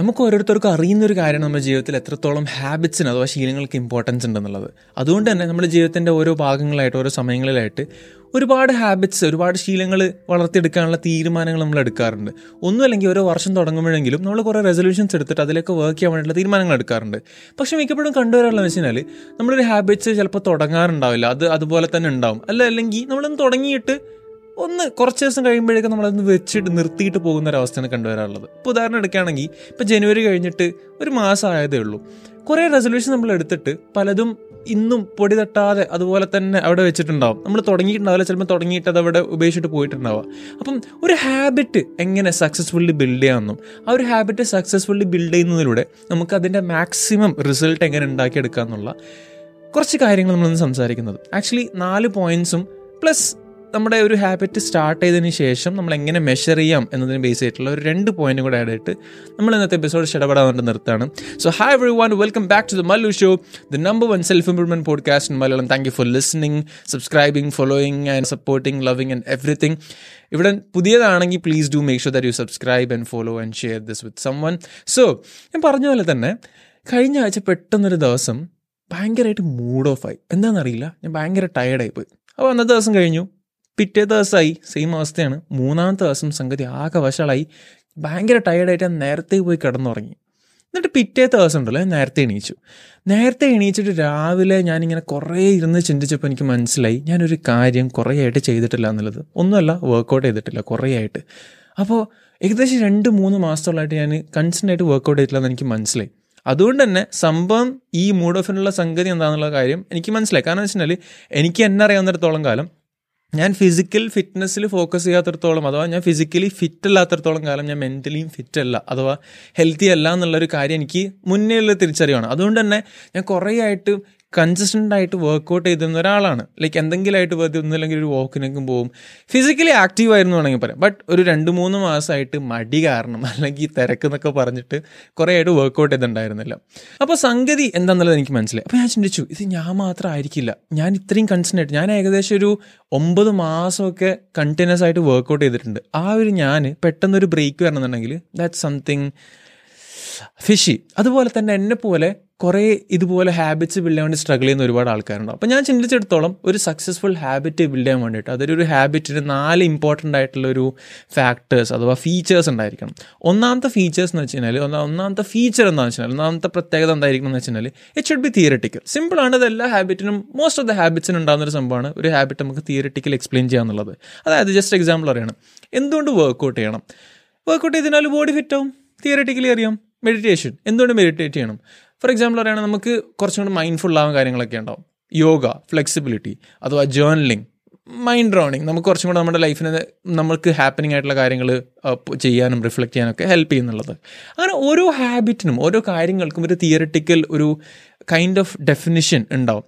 നമുക്ക് ഓരോരുത്തർക്കും അറിയുന്ന ഒരു കാര്യം നമ്മുടെ ജീവിതത്തിൽ എത്രത്തോളം ഹാബിറ്റ്സിന് അഥവാ ശീലങ്ങൾക്ക് ഇമ്പോർട്ടൻസ് ഉണ്ടെന്നുള്ളത്. അതുകൊണ്ട് തന്നെ നമ്മുടെ ജീവിതത്തിന്റെ ഓരോ ഭാഗങ്ങളായിട്ട് ഓരോ സമയങ്ങളിലായിട്ട് ഒരുപാട് ഹാബിറ്റ്സ് ഒരുപാട് ശീലങ്ങൾ വളർത്തിയെടുക്കാനുള്ള തീരുമാനങ്ങൾ നമ്മൾ എടുക്കാറുണ്ട്. ഒന്നും അല്ലെങ്കിൽ ഓരോ വർഷം തുടങ്ങുമ്പോഴെങ്കിലും നമ്മൾ കുറേ റെസൊല്യൂഷൻസ് എടുത്തിട്ട് അതിലേക്ക് വർക്ക് ചെയ്യാൻ വേണ്ടിയിട്ടുള്ള തീരുമാനങ്ങൾ എടുക്കാറുണ്ട്. പക്ഷെ മിക്കപ്പോഴും കണ്ടുവരാനുള്ള വെച്ച് കഴിഞ്ഞാൽ നമ്മളൊരു ഹാബിറ്റ്സ് ചിലപ്പോൾ തുടങ്ങാറുണ്ടാവില്ല. അത് അതുപോലെ തന്നെ ഉണ്ടാവും. അല്ല അല്ലെങ്കിൽ നമ്മളൊന്ന് തുടങ്ങിയിട്ട് ഒന്ന് കുറച്ച് ദിവസം കഴിയുമ്പോഴേക്കും നമ്മളതൊന്ന് വെച്ചിട്ട് നിർത്തിയിട്ട് പോകുന്ന ഒരവസ്ഥയാണ് കണ്ടുവരാറുള്ളത്. ഇപ്പോൾ ഉദാഹരണം എടുക്കുകയാണെങ്കിൽ ഇപ്പോൾ ജനുവരി കഴിഞ്ഞിട്ട് ഒരു മാസം ആയതേ ഉള്ളൂ. കുറേ റെസൊല്യൂഷൻ നമ്മൾ എടുത്തിട്ട് പലതും ഇന്നും പൊടി തട്ടാതെ അതുപോലെ തന്നെ അവിടെ വെച്ചിട്ടുണ്ടാവും. നമ്മൾ തുടങ്ങിയിട്ടുണ്ടാവില്ല ചിലപ്പോൾ തുടങ്ങിയിട്ട് അത് അവിടെ ഉപേക്ഷിച്ചിട്ട് പോയിട്ടുണ്ടാവുക അപ്പം ഒരു ഹാബിറ്റ് എങ്ങനെ സക്സസ്ഫുള്ളി ബിൽഡ് ചെയ്യാമെന്നും ആ ഒരു ഹാബിറ്റ് സക്സസ്ഫുള്ളി ബിൽഡ് ചെയ്യുന്നതിലൂടെ നമുക്ക് അതിന്റെ മാക്സിമം റിസൾട്ട് എങ്ങനെ ഉണ്ടാക്കിയെടുക്കുക എന്നുള്ള കുറച്ച് കാര്യങ്ങൾ നമ്മളൊന്ന് സംസാരിക്കുന്നത്. ആക്ച്വലി നാല് പോയിന്റ്സും പ്ലസ് നമ്മുടെ ഒരു ഹാബിറ്റ് സ്റ്റാർട്ട് ചെയ്തതിന് ശേഷം നമ്മൾ എങ്ങനെ മെഷർ ചെയ്യാം എന്നതിന് ബേസ് ചെയ്തിട്ടുള്ള ഒരു രണ്ട് പോയിന്റ് കൂടെ ആഡ് ആയിട്ട് നമ്മൾ ഇന്നത്തെ എപ്പിസോഡ് ഇടപെടാൻ വേണ്ടി നിർത്താണ് so hi everyone welcome back to the Mallu show the number one self improvement podcast in Malayalam thank you for listening subscribing following and supporting loving and everything ഇവിടെ പുതിയതാണെങ്കിൽ please do make that you subscribe and follow and share this with someone so ഞാൻ പറഞ്ഞ പോലെ തന്നെ കഴിഞ്ഞ ആഴ്ച പെട്ടെന്നൊരു ദിവസം ഭയങ്കരമായിട്ട് മൂഡ് ഓഫായി എന്താണെന്നറിയില്ല? ഞാൻ ഭയങ്കര ടയർഡായി പോയി. അപ്പോൾ അന്നത്തെ ദിവസം കഴിഞ്ഞു. പിറ്റേ ദിവസമായി സെയിം അവസ്ഥയാണ്. മൂന്നാമത്തെ ദിവസം സംഗതി ആകെ വഷളായി. ഭയങ്കര ടയേർഡായിട്ട് നേരത്തെ പോയി കിടന്നുറങ്ങി. എന്നിട്ട് പിറ്റേത്തെ ദിവസം ഉണ്ടല്ലോ നേരത്തെ എണീച്ചു. നേരത്തെ എണീച്ചിട്ട് രാവിലെ ഞാനിങ്ങനെ കുറേ ഇരുന്ന് ചിന്തിച്ചപ്പോൾ എനിക്ക് മനസ്സിലായി ഞാനൊരു കാര്യം കുറേ ആയിട്ട് ചെയ്തിട്ടില്ല എന്നുള്ളത്. ഒന്നുമല്ല വർക്കൗട്ട് ചെയ്തിട്ടില്ല കുറേ ആയിട്ട്. അപ്പോൾ ഏകദേശം രണ്ട് മൂന്ന് മാസത്തോളമായിട്ട് ഞാൻ കൺസെന്റ് ആയിട്ട് വർക്കൗട്ട് ചെയ്തിട്ടില്ല എന്ന് എനിക്ക് മനസ്സിലായി. അതുകൊണ്ട് തന്നെ സംഭവം ഈ മൂഡ് ഓഫിനുള്ള സംഗതി എന്താണെന്നുള്ള കാര്യം എനിക്ക് മനസ്സിലായി. കാരണം എന്ന് വെച്ചാൽ എനിക്ക് എന്നെ അറിയാവുന്നിടത്തോളം കാലം ഞാൻ ഫിസിക്കൽ ഫിറ്റ്നസ്സിൽ ഫോക്കസ് ചെയ്യാത്തടത്തോളം അഥവാ ഞാൻ ഫിസിക്കലി ഫിറ്റ് അല്ലാത്തടത്തോളം കാലം ഞാൻ മെന്റലിയും ഫിറ്റ് അല്ല അഥവാ ഹെൽത്തി അല്ല എന്നുള്ളൊരു കാര്യം എനിക്ക് മുന്നേ ഉള്ള തിരിച്ചറിവാണ്. അതുകൊണ്ട് തന്നെ ഞാൻ കുറേ ആയിട്ട് കൺസിസ്റ്റന്റ് ആയിട്ട് വർക്ക്ഔട്ട് ചെയ്തിരുന്ന ഒരാളാണ്. ലൈക്ക് എന്തെങ്കിലും ആയിട്ട് വെറുതെ ഒന്നുമില്ലെങ്കിൽ ഒരു വാക്കിനൊക്കെ പോകും ഫിസിക്കലി ആക്റ്റീവ് ആയിരുന്നു വേണമെങ്കിൽ പറയാം. ബട്ട് ഒരു രണ്ട് മൂന്ന് മാസമായിട്ട് മടി കാരണം അല്ലെങ്കിൽ തിരക്ക് എന്നൊക്കെ പറഞ്ഞിട്ട് കുറേ ആയിട്ട് വർക്കൗട്ട് ചെയ്തിട്ടുണ്ടായിരുന്നില്ല. അപ്പോൾ സംഗതി എന്താണെന്നുള്ളത് എനിക്ക് മനസ്സിലായി. അപ്പോൾ ഞാൻ ചിന്തിച്ചു ഇത് ഞാൻ മാത്രം ആയിരിക്കില്ല. ഞാൻ ഇത്രയും ആയിട്ട് ഞാൻ ഏകദേശം ഒരു ഒമ്പത് മാസമൊക്കെ കണ്ടിന്യൂസ് ആയിട്ട് വർക്കൗട്ട് ചെയ്തിട്ടുണ്ട്. ആ ഒരു ഞാൻ പെട്ടെന്നൊരു ബ്രേക്ക് വരണമെന്നുണ്ടെങ്കിൽ ദാറ്റ് സംതിങ് ഫിഷി അതുപോലെ തന്നെ എന്നെ പോലെ കുറേ ഇതുപോലെ ഹാബിറ്റ്സ് ബിൽഡ് ചെയ്യാൻ വേണ്ടി സ്ട്രഗിൾ ചെയ്യുന്ന ഒരുപാട് ആൾക്കാരുണ്ട്. അപ്പോൾ ഞാൻ ചിന്തിച്ചിടത്തോളം ഒരു സക്സസ്ഫുൾ ഹാബിറ്റ് ബിൽഡ് ചെയ്യാൻ വേണ്ടിയിട്ട് അതൊരു ഹാബിറ്റിന് നാല് ഇമ്പോർട്ടന്റ് ആയിട്ടുള്ള ഒരു ഫാക്ടേഴ്സ് അഥവാ ഫീച്ചേഴ്സ് ഉണ്ടായിരിക്കണം. ഒന്നാമത്തെ ഫീച്ചേഴ്സ് എന്ന് വെച്ച് കഴിഞ്ഞാൽ ഒന്നാമത്തെ ഫീച്ചർ എന്താണെന്ന് വെച്ചാൽ ഒന്നാമത്തെ പ്രത്യേകത എന്തായിരിക്കണം എന്ന് വെച്ചാൽ ഇറ്റ് ഷുഡ് ബി തിയറട്ടിക്കൽ സിമ്പിളാണ് അത് എല്ലാ ഹാബിറ്റിനും മോസ്റ്റ് ഓഫ് ദ ഹാബിറ്റ്സിന് ഉണ്ടാകുന്ന ഒരു സംഭവമാണ് ഒരു ഹാബിറ്റ് നമുക്ക് തിയറട്ടിക്കൽ എക്സ്പ്ലെയിൻ ചെയ്യുക എന്നുള്ളത്. അതായത് ജസ്റ്റ് എക്സാമ്പിൾ അറിയണം എന്തുകൊണ്ട് വർക്കൗട്ട് ചെയ്യണം? വർക്കൗട്ട് ചെയ്തതിനാൽ ബോഡി ഫിറ്റാവും തിയറട്ടിക്കലി അറിയാം. മെഡിറ്റേഷൻ എന്തുകൊണ്ട് മെഡിറ്റേറ്റ് ചെയ്യണം? ഫോർ എക്സാമ്പിൾ പറയുകയാണെങ്കിൽ നമുക്ക് കുറച്ചും കൂടി മൈൻഡ്ഫുൾ ആവാൻ കാര്യങ്ങളൊക്കെ ഉണ്ടാവും. യോഗ ഫ്ലെക്സിബിലിറ്റി അഥവാ ജേർണലിംഗ് മൈൻഡ് ഡ്രോണിങ് നമുക്ക് കുറച്ചും കൂടെ നമ്മുടെ ലൈഫിന് നമുക്ക് ഹാപ്പനിങ് ആയിട്ടുള്ള കാര്യങ്ങൾ ചെയ്യാനും റിഫ്ലക്റ്റ് ചെയ്യാനൊക്കെ ഹെൽപ്പ് ചെയ്യുന്നുള്ളത്. അങ്ങനെ ഓരോ ഹാബിറ്റിനും ഓരോ കാര്യങ്ങൾക്കും ഒരു തിയറിറ്റിക്കൽ ഒരു കൈൻഡ് ഓഫ് ഡെഫിനിഷൻ ഉണ്ടാവും.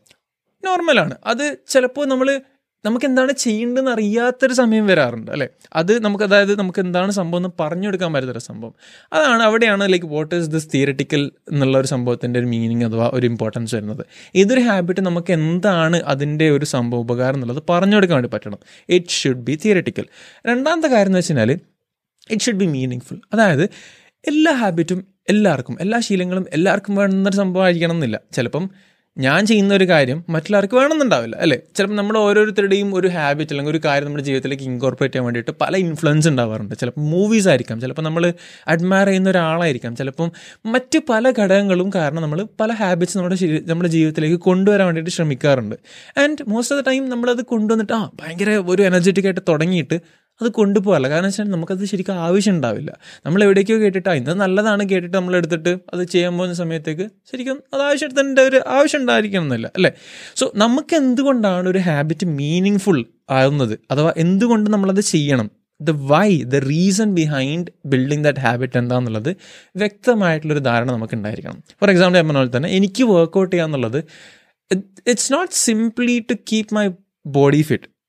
നോർമലാണ് അത് ചിലപ്പോൾ നമ്മൾ നമുക്ക് എന്താണ് ചെയ്യേണ്ടതെന്ന് അറിയാത്തൊരു സമയം വരാറുണ്ട് അല്ലേ? അത് നമുക്ക് അതായത് നമുക്ക് എന്താണ് സംഭവം എന്ന് പറഞ്ഞു കൊടുക്കാൻ പറ്റാത്തൊരു സംഭവം. അതാണ് അവിടെയാണ് like what is this theoretical എന്നുള്ള ഒരു സംഭവത്തിന്റെ ഒരു മീനിങ് അഥവാ ഒരു ഇമ്പോർട്ടൻസ് വരുന്നത്. ഏതൊരു ഹാബിറ്റ് നമുക്ക് എന്താണ് അതിന്റെ ഒരു സംഭവം ഉപകാരം എന്നുള്ളത് പറഞ്ഞു കൊടുക്കാൻ വേണ്ടി പറ്റണം. ഇറ്റ് ഷുഡ് ബി തിയറട്ടിക്കൽ രണ്ടാമത്തെ കാര്യം എന്ന് വെച്ച് കഴിഞ്ഞാൽ it should be meaningful അതായത് എല്ലാ ഹാബിറ്റും എല്ലാവർക്കും എല്ലാ ശീലങ്ങളും എല്ലാവർക്കും വേണമെന്നൊരു സംഭവം ആയിരിക്കണം എന്നില്ല. ചിലപ്പം ഞാൻ ചെയ്യുന്ന ഒരു കാര്യം മറ്റുള്ളവർക്ക് വേണമെന്നുണ്ടാവില്ല അല്ലേ? ചിലപ്പോൾ നമ്മൾ ഓരോരുത്തരുടെയും ഒരു ഹാബിറ്റ് അല്ലെങ്കിൽ ഒരു കാര്യം നമ്മുടെ ജീവിതത്തിലേക്ക് ഇൻകോർപ്പറേറ്റ് ചെയ്യാൻ വേണ്ടിയിട്ട് പല ഇൻഫ്ലുവൻസ് ഉണ്ടാവാറുണ്ട്. ചിലപ്പോൾ മൂവീസ് ആയിരിക്കാം ചിലപ്പോൾ നമ്മൾ അഡ്മയർ ചെയ്യുന്ന ഒരാളായിരിക്കാം ചിലപ്പം മറ്റ് പല ഘടകങ്ങളും കാരണം നമ്മൾ പല ഹാബിറ്റ്സ് നമ്മുടെ നമ്മുടെ ജീവിതത്തിലേക്ക് കൊണ്ടുവരാൻ വേണ്ടിയിട്ട് ശ്രമിക്കാറുണ്ട്. And most of the time നമ്മളത് കൊണ്ടുവന്നിട്ട് ആ ഭയങ്കര ഒരു എനർജറ്റിക് ആയിട്ട് തുടങ്ങിയിട്ട് അത് കൊണ്ടുപോകാറില്ല. കാരണം വെച്ചാൽ നമുക്കത് ശരിക്കും ആവശ്യം ഉണ്ടാവില്ല. നമ്മൾ എവിടേക്കോ കേട്ടിട്ട് ഇന്ന് നല്ലതാണ് കേട്ടിട്ട് നമ്മൾ എടുത്തിട്ട് അത് ചെയ്യാൻ പോകുന്ന സമയത്തേക്ക് ശരിക്കും അത് ആവശ്യത്തിന്റെ ഒരു ആവശ്യം ഉണ്ടായിരിക്കണം എന്നല്ല അല്ലേ? സോ നമുക്ക് എന്തുകൊണ്ടാണ് ഒരു ഹാബിറ്റ് മീനിങ് ഫുൾ ആവുന്നത്? അഥവാ എന്തുകൊണ്ട് നമ്മളത് ചെയ്യണം? The why the reason behind building that habit എന്താണെന്നുള്ളത് വ്യക്തമായിട്ടുള്ളൊരു ധാരണ നമുക്ക് ഉണ്ടായിരിക്കണം. ഫോർ എക്സാമ്പിൾ ഞാൻ പറഞ്ഞ പോലെ തന്നെ എനിക്ക് വർക്കൗട്ട് ചെയ്യാന്നുള്ളത് it's not simply to keep my body fit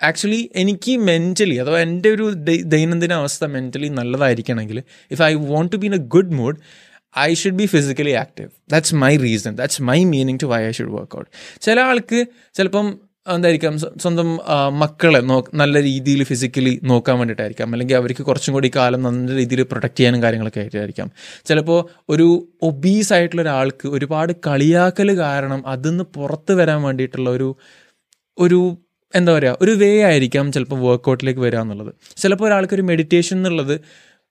actually എനിക്ക് മെന്റലി അഥവാ എന്റെ ഒരു ദൈനംദിന അവസ്ഥ mentally നല്ലതായിരിക്കണമെങ്കിൽ if I want to be in a good mood I should be physically active that's my reason that's my meaning to why I should work out ചില ആൾക്ക് ചിലപ്പം എന്തായിരിക്കാം സ്വ- സ്വന്തം മക്കളെ നോ നല്ല രീതിയിൽ ഫിസിക്കലി നോക്കാൻ വേണ്ടിയിട്ടായിരിക്കാം. അല്ലെങ്കിൽ അവർക്ക് കുറച്ചും കൂടി കാലം നല്ല രീതിയിൽ പ്രൊട്ടക്റ്റ് ചെയ്യാനും കാര്യങ്ങളൊക്കെ ആയിട്ടായിരിക്കാം. ചിലപ്പോൾ ഒരു ഒബീസ് ആയിട്ടുള്ള ഒരാൾക്ക് ഒരുപാട് കളിയാക്കൽ കാരണം അതിൽ നിന്ന് പുറത്ത് വരാൻ വേണ്ടിയിട്ടുള്ള ഒരു ഒരു എന്താ പറയുക ഒരു വേ ആയിരിക്കാം ചിലപ്പോൾ വർക്കൗട്ടിലേക്ക് വരിക എന്നുള്ളത്. ചിലപ്പോൾ ഒരാൾക്ക് ഒരു മെഡിറ്റേഷൻ എന്നുള്ളത്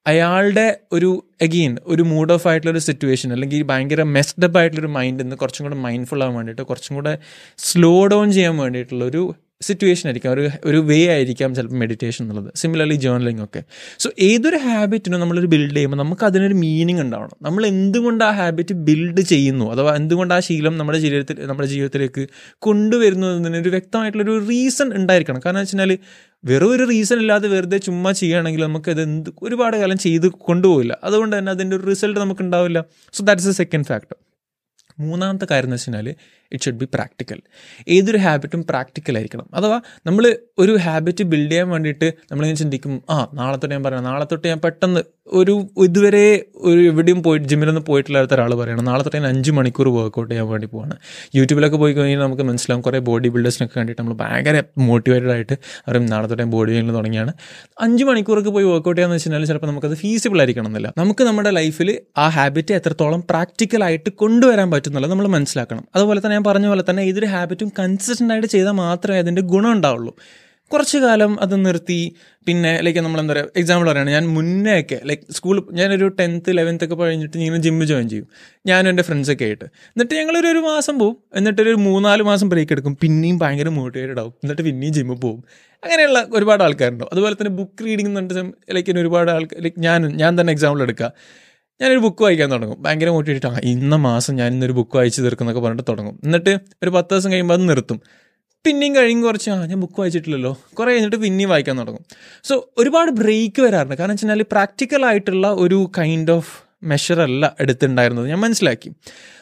അയാളുടെ ഒരു അഗെയിൻ ഒരു മൂഡ് ഓഫ് ആയിട്ടുള്ള ഒരു സിറ്റുവേഷൻ അല്ലെങ്കിൽ ഭയങ്കര മെസ്ഡപ്പ് ആയിട്ടുള്ളൊരു മൈൻഡിൽ നിന്ന് കുറച്ചും കൂടെ മൈൻഡ്ഫുൾ ആവാൻ വേണ്ടിയിട്ട് കുറച്ചും കൂടെ സ്ലോ ഡൗൺ ചെയ്യാൻ വേണ്ടിയിട്ടുള്ള ഒരു സിറ്റുവേഷൻ ആയിരിക്കാം. ഒരു ഒരു വേ ആയിരിക്കാം ചിലപ്പോൾ മെഡിറ്റേഷൻ എന്നുള്ളത്. സിമിലർലി ജേർണലിംഗ് ഒക്കെ. സോ ഏതൊരു ഹാബിറ്റിനും നമ്മളൊരു ബിൽഡ് ചെയ്യുമ്പോൾ നമുക്ക് അതിനൊരു മീനിങ് ഉണ്ടാവണം. നമ്മൾ എന്തുകൊണ്ട് ആ ഹാബിറ്റ് ബിൽഡ് ചെയ്യുന്നു? അഥവാ എന്തുകൊണ്ട് ആ ശീലം നമ്മുടെ ജീവിതത്തിൽ നമ്മുടെ ജീവിതത്തിലേക്ക് കൊണ്ടുവരുന്നു എന്നതിനൊരു വ്യക്തമായിട്ടുള്ളൊരു റീസൺ ഉണ്ടായിരിക്കണം. കാരണം വെച്ച് കഴിഞ്ഞാൽ വെറും ഒരു റീസൺ ഇല്ലാതെ വെറുതെ ചുമ്മാ ചെയ്യുകയാണെങ്കിൽ നമുക്ക് അത് എന്ത് ഒരുപാട് കാലം ചെയ്ത് കൊണ്ടുപോകില്ല അതുകൊണ്ട് തന്നെ അതിന്റെ ഒരു റിസൾട്ട് നമുക്ക് ഉണ്ടാവില്ല. So that's a second factor മൂന്നാമത്തെ കാര്യം എന്ന് വെച്ച് ഇറ്റ് ഷുഡ് ബി പ്രാക്ടിക്കൽ ഏതൊരു ഹാബിറ്റും പ്രാക്ടിക്കൽ ആയിരിക്കണം. അഥവാ നമ്മൾ ഒരു ഹാബിറ്റ് ബിൽഡ് ചെയ്യാൻ വേണ്ടിയിട്ട് നമ്മളിങ്ങനെ ചിന്തിക്കും ആ നാളെ തൊട്ട് ഞാൻ പറയണം. നാളെ തൊട്ട് ഞാൻ പെട്ടെന്ന് ഒരു ഇതുവരെ ഒരു എവിടെയും പോയിട്ട് ജിമ്മിലൊന്നും പോയിട്ടില്ലാത്ത ഒരാൾ പറയണം. നാളെ തൊട്ട് ഞാൻ അഞ്ച് മണിക്കൂർ വർക്കൗട്ട് ചെയ്യാൻ വേണ്ടി പോവാണ്. യൂട്യൂബിലൊക്കെ പോയി കഴിഞ്ഞാൽ നമുക്ക് മനസ്സിലാവും കുറേ ബോഡി ബിൽഡേഴ്സിനൊക്കെ കണ്ടിട്ട് നമ്മൾ ഭയങ്കര മോട്ടിവേറ്റഡ് ആയിട്ട് അവരും നാളെ തൊട്ട് ഞാൻ ബോഡി ബിൽഡിങ് തുടങ്ങിയാണ്. അഞ്ച് മണിക്കൂറൊക്കെ പോയി വർക്കൗട്ട് ചെയ്യാന്ന് വെച്ച് കഴിഞ്ഞാൽ ചിലപ്പോൾ നമുക്കത് ഫീസിബിൾ ആയിരിക്കണം എന്നില്ല. നമുക്ക് നമ്മുടെ ലൈഫിൽ ആ ഹാബിറ്റ് എത്രത്തോളം പ്രാക്ടിക്കൽ ആയിട്ട് കൊണ്ടുവരാൻ പറ്റുന്നുള്ളത് നമ്മൾ മനസ്സിലാക്കണം. അതുപോലെ തന്നെ ഞാൻ പറഞ്ഞ പോലെ തന്നെ ഇതൊരു ഹാബിറ്റും കൺസിസ്റ്റന്റ് ആയിട്ട് ചെയ്താൽ മാത്രമേ അതിന്റെ ഗുണം ഉണ്ടാവുള്ളൂ. കുറച്ച് കാലം അത് നിർത്തി പിന്നെ ലൈക്ക് നമ്മൾ എന്താ പറയുക എക്സാമ്പിൾ പറയുകയാണ് ഞാൻ മുന്നേ ഒക്കെ ലൈക്ക് സ്കൂൾ ഞാനൊരു ടെൻത്ത് ലെവൻത്ത് ഒക്കെ കഴിഞ്ഞിട്ട് ഞാൻ ജിമ്മ് ജോയിൻ ചെയ്യും. ഞാനും എന്റെ ഫ്രണ്ട്സൊക്കെ ആയിട്ട്. എന്നിട്ട് ഞങ്ങളൊരു ഒരു മാസം പോവും. എന്നിട്ടൊരു മൂന്നാൽ മാസം ബ്രേക്ക് എടുക്കും. പിന്നെയും ഭയങ്കര മോട്ടിവേറ്റഡ് ആവും. എന്നിട്ട് പിന്നെയും ജിമ്മിൽ പോവും. അങ്ങനെയുള്ള ഒരുപാട് ആൾക്കാരുണ്ടാവും. അതുപോലെ തന്നെ ബുക്ക് റീഡിംഗ് എന്ന് പറഞ്ഞിട്ട് ലൈക്ക് ഒരുപാട് ആൾക്കാർ ലൈക്ക് ഞാൻ ഞാൻ തന്നെ എക്സാമ്പിൾ എടുക്കുക ഞാനൊരു ബുക്ക് വായിക്കാൻ തുടങ്ങും. ഭയങ്കര മോട്ടിവേറ്റ് ആ ഇന്ന മാസം ഞാൻ ഇന്നൊരു ബുക്ക് വായിച്ച് തീർക്കുന്നൊക്കെ പറഞ്ഞിട്ട് തുടങ്ങും. എന്നിട്ട് ഒരു പത്ത് ദിവസം കഴിയുമ്പോൾ അത് നിർത്തും. പിന്നെയും കഴിയും കുറച്ച്. ആ ഞാൻ ബുക്ക് വായിച്ചിട്ടില്ലല്ലോ. കുറേ കഴിഞ്ഞിട്ട് പിന്നെയും വായിക്കാൻ തുടങ്ങും. സോ ഒരുപാട് ബ്രേക്ക് വരാറുണ്ട്. കാരണം വെച്ചാൽ പ്രാക്ടിക്കൽ ആയിട്ടുള്ള ഒരു കൈൻഡ് ഓഫ് മെഷറല്ല എടുത്തിട്ടുണ്ടായിരുന്നത്. ഞാൻ മനസ്സിലാക്കി.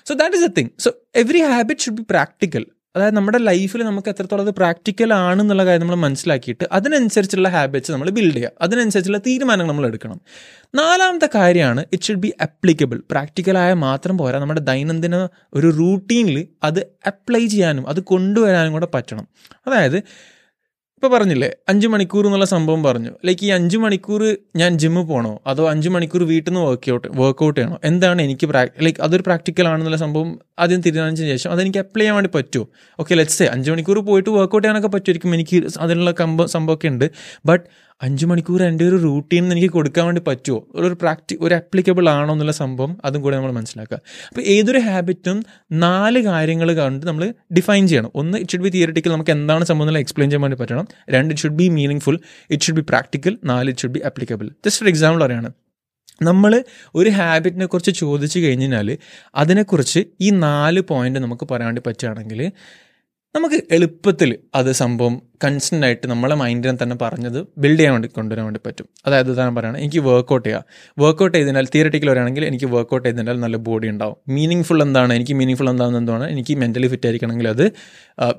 So that is a thing so every habit should be practical അതായത് നമ്മുടെ ലൈഫിൽ നമുക്ക് എത്രത്തോളം അത് പ്രാക്ടിക്കൽ ആണെന്നുള്ള കാര്യം നമ്മൾ മനസ്സിലാക്കിയിട്ട് അതിനനുസരിച്ചുള്ള ഹാബിറ്റ്സ് നമ്മൾ ബിൽഡ് ചെയ്യുക. അതിനനുസരിച്ചുള്ള തീരുമാനങ്ങൾ നമ്മൾ എടുക്കണം. നാലാമത്തെ കാര്യമാണ് ഇറ്റ് ഷുഡ് ബി അപ്ലിക്കബിൾ പ്രാക്ടിക്കലായ മാത്രം പോരാ. നമ്മുടെ ദൈനംദിന ഒരു റൂട്ടീനിൽ അത് അപ്ലൈ ചെയ്യാനും അത് കൊണ്ടുവരാനും കൂടെ പറ്റണം. അതായത് ഇപ്പോൾ പറഞ്ഞില്ലേ അഞ്ച് മണിക്കൂർ എന്നുള്ള സംഭവം പറഞ്ഞു. ലൈക്ക് ഈ അഞ്ച് മണിക്കൂർ ഞാൻ ജിമ്മിൽ പോകണോ അതോ അഞ്ച് മണിക്കൂർ വീട്ടിൽ നിന്ന് വർക്കൗട്ട് വർക്കൗട്ട് ചെയ്യണോ? എന്താണ് എനിക്ക് ലൈക്ക് അതൊരു പ്രാക്ടിക്കൽ ആണെന്നുള്ള സംഭവം ആദ്യം തീരുമാനിച്ചതിന് ശേഷം അതെനിക്ക് അപ്ലൈ ചെയ്യാൻ വേണ്ടി പറ്റുമോ ഓക്കെ ലെറ്റ്സ് അഞ്ച് മണിക്കൂർ പോയിട്ട് വർക്കൗട്ട് ചെയ്യാനൊക്കെ പറ്റുമായിരിക്കും. എനിക്ക് അതിനുള്ള കമ്പ സംഭവമൊക്കെ ഉണ്ട്. ബട്ട് അഞ്ച് മണിക്കൂർ എന്റെ ഒരു റൂട്ടീൻ എനിക്ക് കൊടുക്കാൻ വേണ്ടി പറ്റുമോ ഒരു പ്രാക്ടി ഒരു അപ്ലിക്കബിൾ ആണോ എന്നുള്ള സംഭവം അതും കൂടെ നമ്മൾ മനസ്സിലാക്കുക. അപ്പോൾ ഏതൊരു ഹാബിറ്റും നാല് കാര്യങ്ങൾ കണ്ട് നമ്മൾ ഡിഫൈൻ ചെയ്യണം. ഒന്ന് ഇറ്റ് ഷുഡ് ബി തിയറിറ്റിക്കൽ നമുക്ക് എന്താണ് സംഭവം എന്നുള്ള എക്സ്പ്ലെയിൻ ചെയ്യാൻ വേണ്ടി പറ്റണം. രണ്ട് it should be meaningful it should be practical നാല് it should be applicable just ഒരു എക്സാമ്പിൾ പറയാണ്. നമ്മൾ ഒരു ഹാബിറ്റിനെ കുറിച്ച് ചോദിച്ചു കഴിഞ്ഞാൽ അതിനെക്കുറിച്ച് ഈ നാല് പോയിന്റ് നമുക്ക് പറയാൻ വേണ്ടി പറ്റുകയാണെങ്കിൽ നമുക്ക് എളുപ്പത്തിൽ അത് സംഭവം കൺസ്റ്റന്റ് ആയിട്ട് നമ്മളെ മൈൻഡിനെ തന്നെ പറഞ്ഞത് ബിൽഡ് ചെയ്യാൻ വേണ്ടി കൊണ്ടുവരാൻ വേണ്ടി പറ്റും. അതായത് ഉദാഹരണം പറയുകയാണ് എനിക്ക് വർക്കൗട്ട് ചെയ്യുക വർക്കൗട്ട് ചെയ്തതിനാൽ തിയററ്റിക്കൽ വരാണെങ്കിൽ എനിക്ക് വർക്കൗട്ട് ചെയ്തതിനാൽ നല്ല ബോഡി ഉണ്ടാവും. മീനിങ് ഫുൾ എന്താണ്? എനിക്ക് മീനിങ് ഫുൾ എന്താണെന്ന് എന്താണ് എനിക്ക് മെന്റലി ഫിറ്റ് ആയിരിക്കണമെങ്കിൽ അത്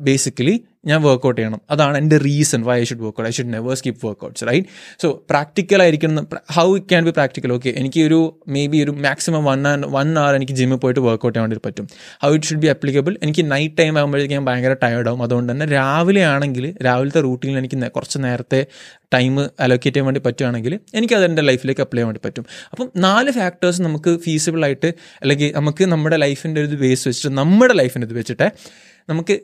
ബേസിക്കലി ഞാൻ വർക്കൗട്ട് ചെയ്യണം. അതാണ് എന്റെ reason why I should work out I should never skip workouts right so practical ആയിരിക്കണം. How it can be practical okay എനിക്ക് ഒരു മേ ബി ഒരു maximum one and one hour എനിക്ക് ജിമ്മിൽ പോയിട്ട് വർക്കൗട്ട് ചെയ്യാൻ വേണ്ടി പറ്റും. How it should be applicable എനിക്ക് നൈറ്റ് ടൈം ആകുമ്പോഴേക്കും ഞാൻ ഭയങ്കര ടയർഡ് ആവും. അതുകൊണ്ട് തന്നെ രാവിലെ ആണെങ്കിൽ രാവിലത്തെ റൂട്ടീനിൽ എനിക്ക് കുറച്ച് നേരത്തെ ടൈം അലോക്കേറ്റ് ചെയ്യാൻ വേണ്ടി പറ്റുകയാണെങ്കിൽ എനിക്കത് എന്റെ ലൈഫിലേക്ക് അപ്ലൈ ചെയ്യാൻ വേണ്ടി പറ്റും. അപ്പം നാല് ഫാക്ടേഴ്സ് നമുക്ക് ഫീസിബിളായിട്ട് അല്ലെങ്കിൽ നമുക്ക് നമ്മുടെ ലൈഫിന്റെ ഒരു ബേസ് വെച്ചിട്ട് നമ്മുടെ ലൈഫിന്റെ ഇത് വെച്ചിട്ട് നമുക്ക്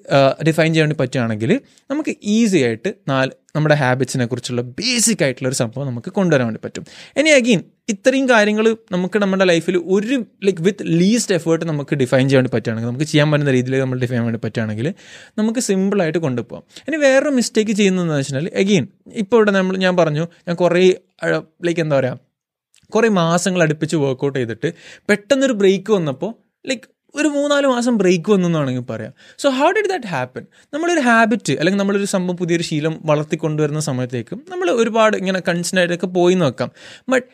ഡിഫൈൻ ചെയ്യാൻ വേണ്ടി പറ്റുകയാണെങ്കിൽ നമുക്ക് ഈസി ആയിട്ട് നാല് നമ്മുടെ ഹാബിറ്റ്സിനെ കുറിച്ചുള്ള ബേസിക് ആയിട്ടുള്ള ഒരു സംഭവം നമുക്ക് കൊണ്ടുവരാൻ വേണ്ടി പറ്റും. ഇനി അഗെയിൻ ഇത്രയും കാര്യങ്ങൾ നമുക്ക് നമ്മുടെ ലൈഫിൽ ഒരു ലൈക്ക് വിത്ത് ലീസ്റ്റ് എഫേർട്ട് നമുക്ക് ഡിഫൈൻ ചെയ്യാൻ വേണ്ടി പറ്റുകയാണെങ്കിൽ നമുക്ക് ചെയ്യാൻ പറ്റുന്ന രീതിയിൽ നമ്മൾ ഡിഫൈൻ ചെയ്യാൻ വേണ്ടി പറ്റുകയാണെങ്കിൽ നമുക്ക് സിമ്പിളായിട്ട് കൊണ്ടുപോകാം ഇനി വേറൊരു മിസ്റ്റേക്ക് ചെയ്യുന്നതെന്ന് വെച്ചാൽ അഗെയിൻ ഇപ്പോൾ ഇവിടെ നമ്മൾ ഞാൻ പറഞ്ഞു ഞാൻ കുറേ ലൈക്ക് എന്താ പറയുക കുറേ മാസങ്ങൾ അടുപ്പിച്ച് വർക്കൗട്ട് ചെയ്തിട്ട് പെട്ടെന്നൊരു ബ്രേക്ക് വന്നപ്പോൾ ലൈക്ക് ഒരു മൂന്നാൽ മാസം ബ്രേക്ക് വന്നു എന്ന് വേണമെങ്കിൽ പറയാം. So how did that happen നമ്മളൊരു ഹാബിറ്റ് അല്ലെങ്കിൽ നമ്മളൊരു സംഭവം പുതിയൊരു ശീലം വളർത്തിക്കൊണ്ടുവരുന്ന സമയത്തേക്കും നമ്മൾ ഒരുപാട് ഇങ്ങനെ കൺസിഡറായിട്ടൊക്കെ പോയി നോക്കാം but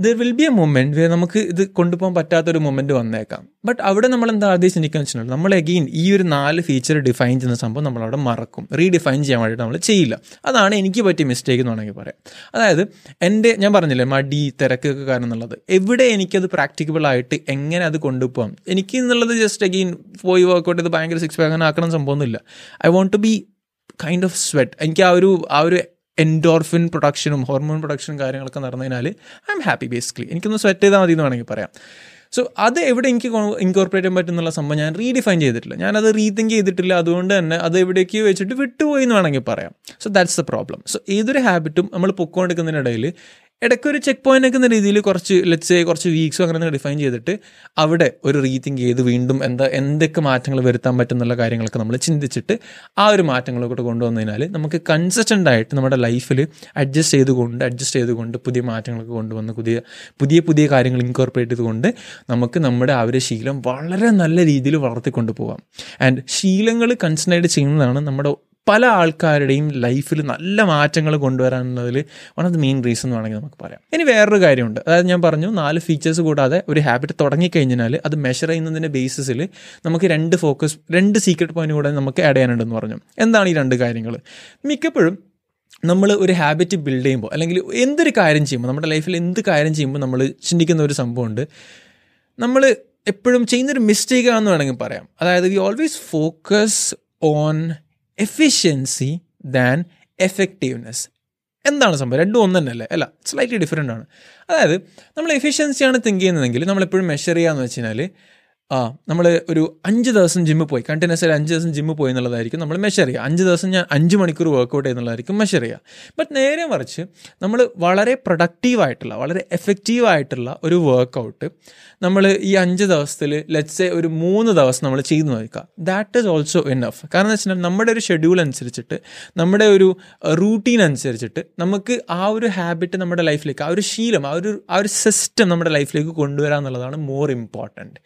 there will be a moment way നമുക്ക് ഇത് കൊണ്ടുപോകാൻ പറ്റാത്തൊരു മൊമെന്റ് വന്നേക്കാം. ബട്ട് അവിടെ നമ്മൾ എന്താ ആദ്യം ചിന്തിക്കാൻ വെച്ചിട്ടുണ്ടെങ്കിൽ നമ്മൾ അഗെയിൻ ഈ ഒരു നാല് ഫീച്ചർ ഡിഫൈൻ ചെയ്യുന്ന സംഭവം നമ്മളവിടെ മറക്കും. റീഡിഫൈൻ ചെയ്യാൻ വേണ്ടിയിട്ട് നമ്മൾ ചെയ്യില്ല. അതാണ് എനിക്ക് പറ്റിയ മിസ്റ്റേക്ക് എന്ന് വേണമെങ്കിൽ പറയാം. അതായത് എന്റെ ഞാൻ പറഞ്ഞില്ലേ മടി തിരക്കൊക്കെ കാരണം എന്നുള്ളത്. എവിടെ എനിക്കത് പ്രാക്ടിക്കബിൾ ആയിട്ട് എങ്ങനെ അത് കൊണ്ടുപോകാം? എനിക്ക് എന്നുള്ളത് ജസ്റ്റ് അഗെയിൻ പോയി വർക്കൗട്ട് ചെയ്ത് ഭയങ്കര സിക്സ് പാക്ക് അങ്ങനെ ആക്കണം സംഭവമൊന്നുമില്ല. I want to be kind of sweat എനിക്ക് ആ ഒരു ആ ഒരു എൻഡോർഫിൻ പ്രൊഡക്ഷനും ഹോർമോൺ പ്രൊഡക്ഷനും കാര്യങ്ങളൊക്കെ നടന്നതിനാൽ ഐ എം ഹാപ്പി ബേസിക്കലി എനിക്കൊന്ന് സ്വെറ്റ് ചെയ്താൽ മതി എന്ന് വേണമെങ്കിൽ പറയാം. സോ അത് എവിടെ എനിക്ക് ഇൻകോർപ്പറേറ്റ് ചെയ്യാൻ പറ്റുന്നുള്ള സംഭവം ഞാൻ റീഡിഫൈൻ ചെയ്തിട്ടില്ല. ഞാനത് റീതിങ്ക് ചെയ്തിട്ടില്ല. അതുകൊണ്ട് തന്നെ അത് എവിടേക്ക് വെച്ചിട്ട് വിട്ടുപോയി എന്ന് വേണമെങ്കിൽ പറയാം. So that's the problem so ഏതൊരു ഹാബിറ്റും നമ്മൾ പൊക്കോണ്ടിരിക്കുന്നതിനിടയിൽ ഇടയ്ക്കൊരു ചെക്ക് പോയിന്റ് നിൽക്കുന്ന രീതിയിൽ കുറച്ച് ലെറ്റ്സ് കുറച്ച് വീക്സോ അങ്ങനെ ഡിഫൈൻ ചെയ്തിട്ട് അവിടെ ഒരു റീതിങ്ക് ചെയ്ത് വീണ്ടും എന്താ എന്തൊക്കെ മാറ്റങ്ങൾ വരുത്താൻ പറ്റുന്നുള്ള കാര്യങ്ങളൊക്കെ നമ്മൾ ചിന്തിച്ചിട്ട് ആ ഒരു മാറ്റങ്ങളൊക്കെ കൊണ്ടുവന്നതിനാൽ നമുക്ക് കൺസിസ്റ്റന്റ് ആയിട്ട് നമ്മുടെ ലൈഫിൽ അഡ്ജസ്റ്റ് ചെയ്തുകൊണ്ട് അഡ്ജസ്റ്റ് ചെയ്തുകൊണ്ട് പുതിയ മാറ്റങ്ങളൊക്കെ കൊണ്ടുവന്ന് പുതിയ പുതിയ പുതിയ കാര്യങ്ങൾ ഇൻകോർപ്പറേറ്റ് ചെയ്തുകൊണ്ട് നമുക്ക് നമ്മുടെ ആ ഒരു ശീലം വളരെ നല്ല രീതിയിൽ വളർത്തിക്കൊണ്ട് പോകാം ആൻഡ് ശീലങ്ങൾ കൺസിഡർ ചെയ്യുന്നതാണ് നമ്മുടെ പല ആൾക്കാരുടെയും ലൈഫിൽ നല്ല മാറ്റങ്ങൾ കൊണ്ടുവരാനുള്ളതിൽ one of the main reason എന്ന് വേണമെങ്കിൽ നമുക്ക് പറയാം. ഇനി വേറൊരു കാര്യമുണ്ട്. അതായത് ഞാൻ പറഞ്ഞു നാല് ഫീച്ചേഴ്സ് കൂടാതെ ഒരു ഹാബിറ്റ് തുടങ്ങിക്കഴിഞ്ഞാൽ അത് മെഷർ ചെയ്യുന്നതിന്റെ ബേസിസിൽ നമുക്ക് രണ്ട് ഫോക്കസ് രണ്ട് സീക്രട്ട് പോയിന്റ് കൂടെ നമുക്ക് ആഡ് ചെയ്യാനുണ്ടെന്ന് പറഞ്ഞു. എന്താണ് ഈ രണ്ട് കാര്യങ്ങൾ? മിക്കപ്പോഴും നമ്മൾ ഒരു ഹാബിറ്റ് ബിൽഡ് ചെയ്യുമ്പോൾ അല്ലെങ്കിൽ എന്തൊരു കാര്യം ചെയ്യുമ്പോൾ നമ്മുടെ ലൈഫിൽ എന്ത് കാര്യം ചെയ്യുമ്പോൾ നമ്മൾ ചിന്തിക്കുന്ന ഒരു സംഭവമുണ്ട്. നമ്മൾ എപ്പോഴും ചെയ്യുന്നൊരു മിസ്റ്റേക്കാണെന്ന് വേണമെങ്കിൽ പറയാം. അതായത് we always focus on efficiency than effectiveness എന്താണ് സംഭവം? രണ്ടും ഒന്ന് തന്നെയല്ലേ അല്ല സ്ലൈറ്റ്ലി ഡിഫറെന്റ് ആണ്. അതായത് നമ്മൾ എഫിഷ്യൻസിയാണ് തിങ്ക് ചെയ്യുന്നതെങ്കിൽ നമ്മളെപ്പോഴും മെഷർ ചെയ്യാന്ന് വെച്ച് കഴിഞ്ഞാൽ ആ നമ്മൾ ഒരു അഞ്ച് ദിവസം ജിമ്മിൽ പോയി. കണ്ടിന്യൂസ് ആയി അഞ്ച് ദിവസം ജിമ്മിൽ പോയി എന്നുള്ളതായിരിക്കും നമ്മൾ മെഷർ ചെയ്യുക. അഞ്ച് ദിവസം ഞാൻ അഞ്ച് മണിക്കൂർ വർക്കൗട്ട് എന്നുള്ളതായിരിക്കും മെഷർ ചെയ്യുക. ബട്ട് നേരെ മറിച്ച് നമ്മൾ വളരെ പ്രൊഡക്റ്റീവായിട്ടുള്ള വളരെ എഫക്റ്റീവായിട്ടുള്ള ഒരു വർക്കൗട്ട് നമ്മൾ ഈ അഞ്ച് ദിവസത്തിൽ ലെറ്റ്സ് ഒരു മൂന്ന് ദിവസം നമ്മൾ ചെയ്ത് നോക്കുക. ദാറ്റ് ഈസ് ഓൾസോ എനഫ് കാരണം എന്ന് വെച്ചാൽ നമ്മുടെ ഒരു ഷെഡ്യൂൾ അനുസരിച്ചിട്ട് നമ്മുടെ ഒരു റൂട്ടീൻ അനുസരിച്ചിട്ട് നമുക്ക് ആ ഒരു ഹാബിറ്റ് നമ്മുടെ ലൈഫിലേക്ക് ആ ഒരു ശീലം ആ ഒരു ആ ഒരു സിസ്റ്റം നമ്മുടെ ലൈഫിലേക്ക് കൊണ്ടുവരാന്നുള്ളതാണ് മോർ ഇമ്പോർട്ടന്റ്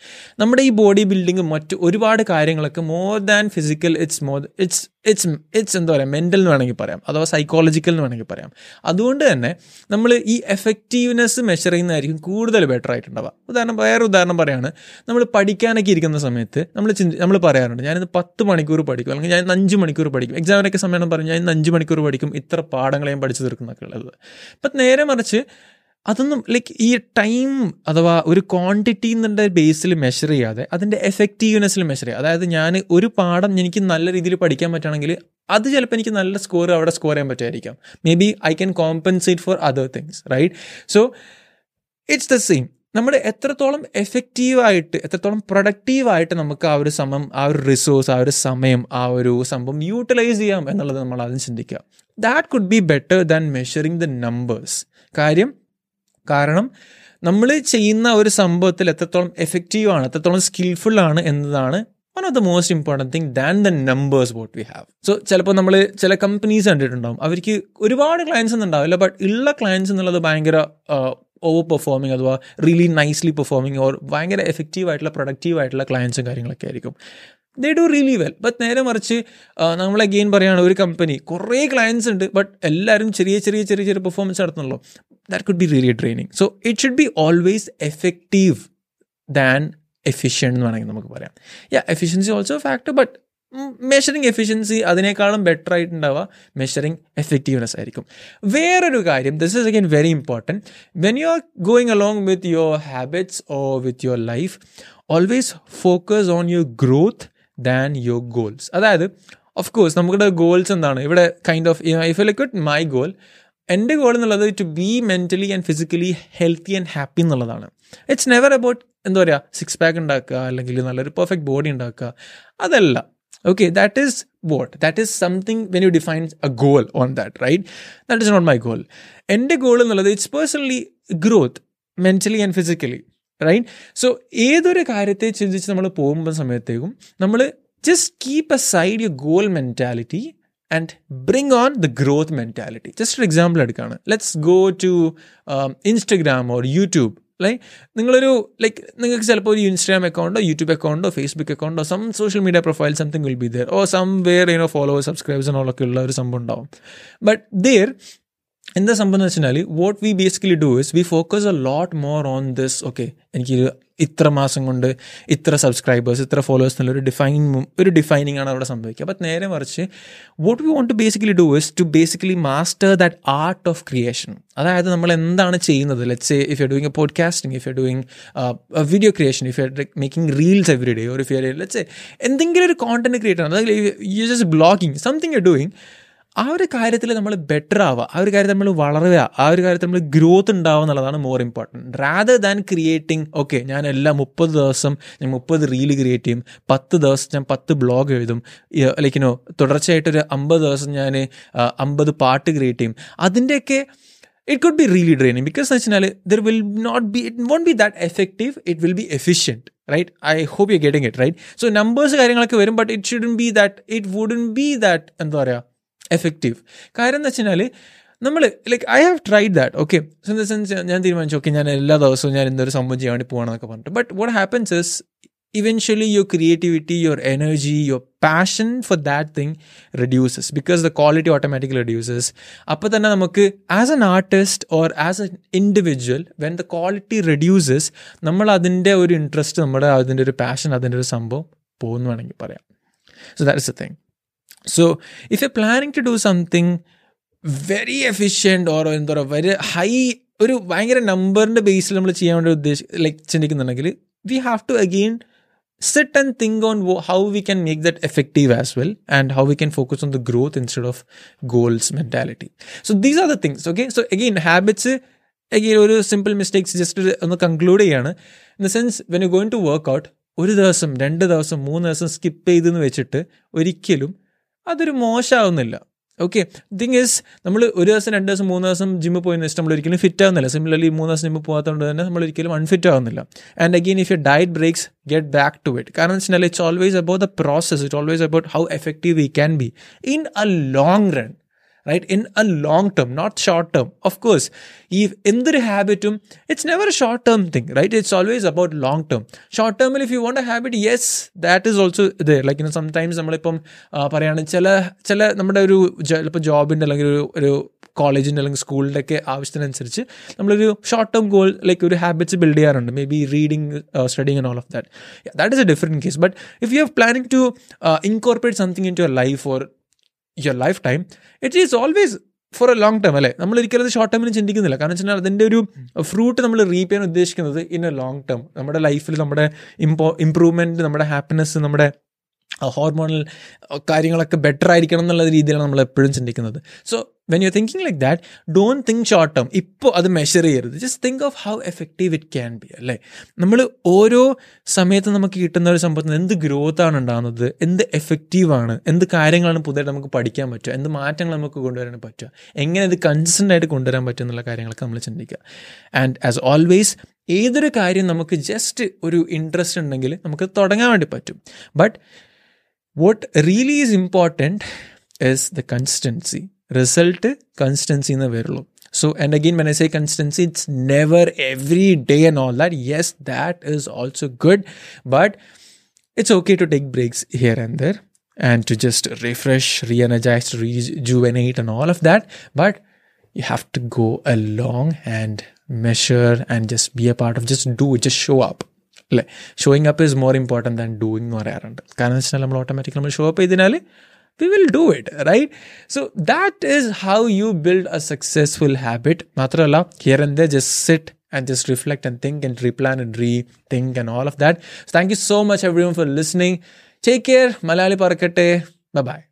നമ്മുടെ ഈ ബോഡി ബിൽഡിങ് മറ്റ് ഒരുപാട് കാര്യങ്ങളൊക്കെ more than physical it's more it's it's it's എന്താ പറയുക മെന്റൽ എന്ന് വേണമെങ്കിൽ പറയാം അഥവാ സൈക്കോളജിക്കൽ എന്ന് വേണമെങ്കിൽ പറയാം. അതുകൊണ്ട് തന്നെ നമ്മൾ ഈ എഫക്റ്റീവ്നെസ് മെഷർ ചെയ്യുന്നതായിരിക്കും കൂടുതൽ ബെറ്റർ ആയിട്ടുണ്ടാവുക. ഉദാഹരണം വേറെ ഉദാഹരണം പറയാണ് നമ്മൾ പഠിക്കാനൊക്കെ ഇരിക്കുന്ന സമയത്ത് നമ്മൾ ചിന്തി നമ്മൾ പറയാറുണ്ട് ഞാനിന്ന് പത്ത് മണിക്കൂർ പഠിക്കും അല്ലെങ്കിൽ ഞാൻ അഞ്ച് മണിക്കൂർ പഠിക്കും എക്സാമിനൊക്കെ സമയം പറഞ്ഞു ഞാൻ അഞ്ച് മണിക്കൂർ പഠിക്കും ഇത്ര പാഠങ്ങളെയും പഠിച്ചു തീർക്കുന്നൊക്കെ ഉള്ളത് നേരെ മറിച്ച് അതൊന്നും ലൈക്ക് ഈ ടൈം അഥവാ ഒരു ക്വാണ്ടിറ്റി എന്നുള്ള ബേസിൽ മെഷർ ചെയ്യാതെ അതിന്റെ എഫക്റ്റീവ്നെസ്സിൽ മെഷർ ചെയ്യുക അതായത് ഞാൻ ഒരു പാഠം എനിക്ക് നല്ല രീതിയിൽ പഠിക്കാൻ പറ്റുകയാണെങ്കിൽ അത് ചിലപ്പോൾ എനിക്ക് നല്ല സ്കോർ അവിടെ സ്കോർ ചെയ്യാൻ പറ്റുമായിരിക്കാം maybe I can compensate for other things right so it's the same നമ്മൾ എത്രത്തോളം എഫക്റ്റീവായിട്ട് എത്രത്തോളം പ്രൊഡക്റ്റീവായിട്ട് നമുക്ക് ആ ഒരു സമയം ആ ഒരു റിസോഴ്സ് ആ ഒരു സമയം ആ ഒരു സംഭവം യൂട്ടിലൈസ് ചെയ്യാം എന്നുള്ളത് നമ്മൾ ആദ്യം ചിന്തിക്കുക. That could be better than measuring the numbers കാര്യം കാരണം നമ്മൾ ചെയ്യുന്ന ഒരു സംഭവത്തിൽ എത്രത്തോളം എഫക്റ്റീവ് ആണ് എത്രത്തോളം സ്കിൽഫുൾ ആണ് എന്നതാണ് one of the most important thing than the numbers what we have so ചിലപ്പോൾ നമ്മൾ ചില കമ്പനീസ് കണ്ടിട്ടുണ്ടാവും. അവർക്ക് ഒരുപാട് ക്ലയൻസ് ഒന്നും ഉണ്ടാവില്ല ബട്ട് ഉള്ള ക്ലയൻസ് എന്നുള്ളത് ഭയങ്കര ഓവർ പെർഫോമിങ് അഥവാ റിയലി നൈസ്ലി പെർഫോമിങ് ഓർ ഭയങ്കര എഫക്റ്റീവ് ആയിട്ടുള്ള പ്രൊഡക്റ്റീവ് ആയിട്ടുള്ള ക്ലയൻസും കാര്യങ്ങളൊക്കെ ആയിരിക്കും. They do really well but നേരെ മറിച്ച് നമ്മൾ അഗെയിൻ പറയുകയാണ് ഒരു കമ്പനി കുറേ ക്ലയൻസ് ഉണ്ട് ബട്ട് എല്ലാവരും ചെറിയ ചെറിയ ചെറിയ ചെറിയ പെർഫോമൻസ് നടത്തുന്നുള്ളൂ. That could be really training so it should be always effective than efficient എന്ന് വേണമെങ്കിൽ നമുക്ക് പറയാം. Yeah efficiency also factor but measuring efficiency അതിനേക്കാളും ബെറ്റർ ആയിട്ടുണ്ടാവുക മെഷറിങ് എഫക്റ്റീവ്നെസ് ആയിരിക്കും. വേറൊരു കാര്യം this is again very important when you are going along with your habits or with your life always focus on your growth than your goals അതായത് of course നമ്മുടെ goals എന്താണ്? ഇവിടെ kind of if you look my goal എന്റെ goal എന്നുള്ളത് to be mentally and physically healthy and happy എന്നുള്ളതാണ്. It's never about എന്താ പറയുക six pack ഉണ്ടാക്കുക അല്ലെങ്കിൽ നല്ലൊരു പെർഫെക്റ്റ് ബോഡി ഉണ്ടാക്കുക. അതല്ല. Okay that is but that is something when you define a goal on that right that is not my goal എന്റെ goal എന്നുള്ളത് it's personally growth mentally and physically right so ഏതൊരു കാര്യത്തെ ചിന്തിച്ച് നമ്മൾ പോകുമ്പോൾ സമയത്തേക്കും നമ്മൾ just keep a side you goal mentality and bring on the growth mentality just ഒരു എക്സാമ്പിൾ എടുക്കുകയാണ് let's go to Instagram or YouTube like നിങ്ങളൊരു ലൈക്ക് നിങ്ങൾക്ക് ചിലപ്പോൾ ഒരു ഇൻസ്റ്റാഗ്രാം അക്കൗണ്ടോ യൂട്യൂബ് അക്കൗണ്ടോ Facebook അക്കൗണ്ടോ some social media profile something will be there oh somewhere you know followers subscribers ഒക്കെ ഉള്ള ഒരു സംഭവം ഉണ്ടാവും. ബട്ട് ദർ എന്താ സംഭവം എന്ന് വെച്ചാൽ what we basically do is we focus a lot more on this okay എനിക്ക് ഇത്ര മാസം കൊണ്ട് ഇത്ര സബ്സ്ക്രൈബേഴ്സ് ഇത്ര ഫോളോവേഴ്സ് എന്നുള്ള ഒരു ഡിഫൈൻ ഒരു ഡിഫൈനിങ് ആണ് അവിടെ സംഭവിക്കുക. അപ്പം നേരെ മറിച്ച് what we want to basically do is to basically master that art of creation അതായത് നമ്മൾ എന്താണ് ചെയ്യുന്നത്? Let's if you doing a podcasting if you doing video creation if you making reels every day ഒരു fear let's എന്തെങ്കിലും ഒരു content create ആണ്. അതായത് you just blogging something you doing ആ ഒരു കാര്യത്തിൽ നമ്മൾ ബെറ്റർ ആവുക. ആ ഒരു കാര്യത്തിൽ നമ്മൾ വളരുക. ആ ഒരു കാര്യത്തിൽ നമ്മൾ ഗ്രോത്ത് ഉണ്ടാവുക എന്നുള്ളതാണ് more important rather than creating okay ഞാൻ എല്ലാ മുപ്പത് ദിവസം ഞാൻ മുപ്പത് റീൽ ക്രിയേറ്റ് ചെയ്യും. പത്ത് ദിവസം ഞാൻ പത്ത് ബ്ലോഗ് എഴുതും. ലൈക്കിനോ തുടർച്ചയായിട്ടൊരു അമ്പത് ദിവസം ഞാൻ അമ്പത് പാട്ട് ക്രിയേറ്റ് ചെയ്യും. അതിന്റെയൊക്കെ it could be really draining because എന്ന് വെച്ചാൽ there will not be it won't be that effective it will be efficient right I hope you getting it right so numbers കാര്യങ്ങളൊക്കെ വരും but it shouldn't be that it wouldn't be that എന്താ പറയുക effective കാര്യം എന്ന് വെച്ചാൽ നമ്മൾ like I have tried that okay so in the sense ഞാൻ തീരുമാനിച്ചു ഓക്കെ ഞാൻ എല്ലാ ദിവസവും ഞാൻ എന്തൊരു സംഭവം ചെയ്യാൻ വേണ്ടി പോകണമെന്നൊക്കെ പറഞ്ഞിട്ട്. But what happens is eventually your creativity your energy your passion for that thing reduces because the quality automatically reduces അപ്പോൾ തന്നെ നമുക്ക് as an artist or as an individual when the quality reduces നമ്മൾ അതിന്റെ ഒരു interest നമ്മുടെ അതിന്റെ ഒരു passion അതിന്റെ ഒരു സംഭവം പോകുന്നു വേണമെങ്കിൽ പറയാം. So that is a thing so if you planning to do something very efficient or എന്താ പറയുക വെരി ഹൈ ഒരു ഭയങ്കര നമ്പറിന്റെ ബേസിൽ നമ്മൾ ചെയ്യാൻ വേണ്ടി ഉദ്ദേശി like ചിന്തിക്കുന്നുണ്ടെങ്കിൽ we have to again sit and think on how we can make that effective as well and how we can focus on the growth instead of goals mentality so these are the things okay so again habits again ഒരു simple mistakes just ഒന്ന് conclude ചെയ്യാണ്. In the sense when you going to work out ഒരു ദിവസം രണ്ട് ദിവസം മൂന്ന് ദിവസം skip ചെയ്തെന്ന് വെച്ചിട്ട് ഒരിക്കലും അതൊരു മോശമാവുന്നില്ല. ഓക്കെ തിങ് ഇസ് നമ്മൾ ഒരു ദിവസം രണ്ട് ദിവസം മൂന്ന് ദിവസം ജിമ്മിൽ പോയി വെച്ചാൽ നമ്മൾ ഒരിക്കലും ഫിറ്റ് ആവുന്നില്ല. സിമിലർലി മൂന്ന് ദിവസം ജിമ്മിൽ പോകാത്തതുകൊണ്ട് തന്നെ നമ്മൾ ഒരിക്കലും അൺഫിറ്റ് ആവുന്നില്ല. And again if you diet breaks get back to it കാരണം വെച്ചാൽ it's always about the process it always about how effective we can be in a long run right in a long term not short term of course ഈ എന്തൊരു ഹാബിറ്റും it's never a short term thing right it's always about long term short ടേമിൽ if you want a habit yes that is also ഇത് like in sometimes നമ്മളിപ്പം പറയുകയാണെങ്കിൽ ചില ചില നമ്മുടെ ഒരു ചിലപ്പോൾ ജോബിന്റെ അല്ലെങ്കിൽ ഒരു ഒരു കോളേജിന്റെ അല്ലെങ്കിൽ സ്കൂളിന്റെ ഒക്കെ ആവശ്യത്തിനനുസരിച്ച് നമ്മളൊരു ഷോർട്ട് ടേം ഗോൾ ലൈക്ക് ഒരു ഹാബിറ്റ്സ് ബിൽഡ് ചെയ്യാറുണ്ട്. Maybe reading studying and all of that that is a different case but if you have planning to incorporate something into your life or your life time it is always for a long time അല്ലേ? നമ്മൾ ഒരിക്കലും short ടൈമിന് ചിന്തിക്കുന്നില്ല. കാരണം വെച്ചാൽ അതിന്റെ ഒരു fruit നമ്മൾ റീപ്പ് ചെയ്യാൻ ഉദ്ദേശിക്കുന്നത് ഇൻ എ ലോങ് ടേം നമ്മുടെ ലൈഫിൽ നമ്മുടെ ഇമ്പോ ഇമ്പ്രൂവ്മെന്റ് നമ്മുടെ ഹാപ്പിനെസ് നമ്മുടെ ഹോർമോണൽ കാര്യങ്ങളൊക്കെ ബെറ്റർ ആയിരിക്കണം എന്നുള്ള രീതിയിലാണ് നമ്മൾ എപ്പോഴും ചിന്തിക്കുന്നത്. So when you thinking like that don't think short term ഇപ്പോൾ അത് മെഷർ ചെയ്യരുത്. Just think of how effective it can be അല്ലേ? നമ്മൾ ഓരോ സമയത്ത് നമുക്ക് കിട്ടുന്ന ഒരു സംഭവത്തിന് എന്ത് ഗ്രോത്ത് ആണ് ഉണ്ടാകുന്നത്? എന്ത് എഫക്റ്റീവാണ് എന്ത് കാര്യങ്ങളാണ് പുതിയതായിട്ട് നമുക്ക് പഠിക്കാൻ പറ്റുക? എന്ത് മാറ്റങ്ങൾ നമുക്ക് കൊണ്ടുവരാൻ പറ്റുക? എങ്ങനെ ഇത് കൺസിസ്റ്റന്റ് ആയിട്ട് കൊണ്ടുവരാൻ പറ്റും എന്നുള്ള കാര്യങ്ങളൊക്കെ നമ്മൾ ചിന്തിക്കുക. ആൻഡ് ആസ് ഓൾവേസ് ഏതൊരു കാര്യം നമുക്ക് ജസ്റ്റ് ഒരു ഇൻട്രസ്റ്റ് ഉണ്ടെങ്കിൽ നമുക്ക് തുടങ്ങാൻ വേണ്ടി പറ്റും. But what really is important is the consistency result consistency എന്ന് വരുള്ളൂ So, and again, when I say consistency, it's never every day and all that. Yes, that is also good, but it's okay to take breaks here and there and to just refresh, re energize, rejuvenate, and all of that. But you have to go along and measure and just be a part of just do it, just show up. അല്ലേ showing up is more important than doing എന്ന് പറയാറുണ്ട് കാരണം വെച്ചാൽ നമ്മൾ automatic നമ്മൾ show up ചെയ്തതിനാൽ we will do it right? So that is how you build a successful habit. Matrala here and there just sit and just reflect and think and replan and rethink and all of that. So thank you so much everyone for listening. Take care. Malayali parakate bye bye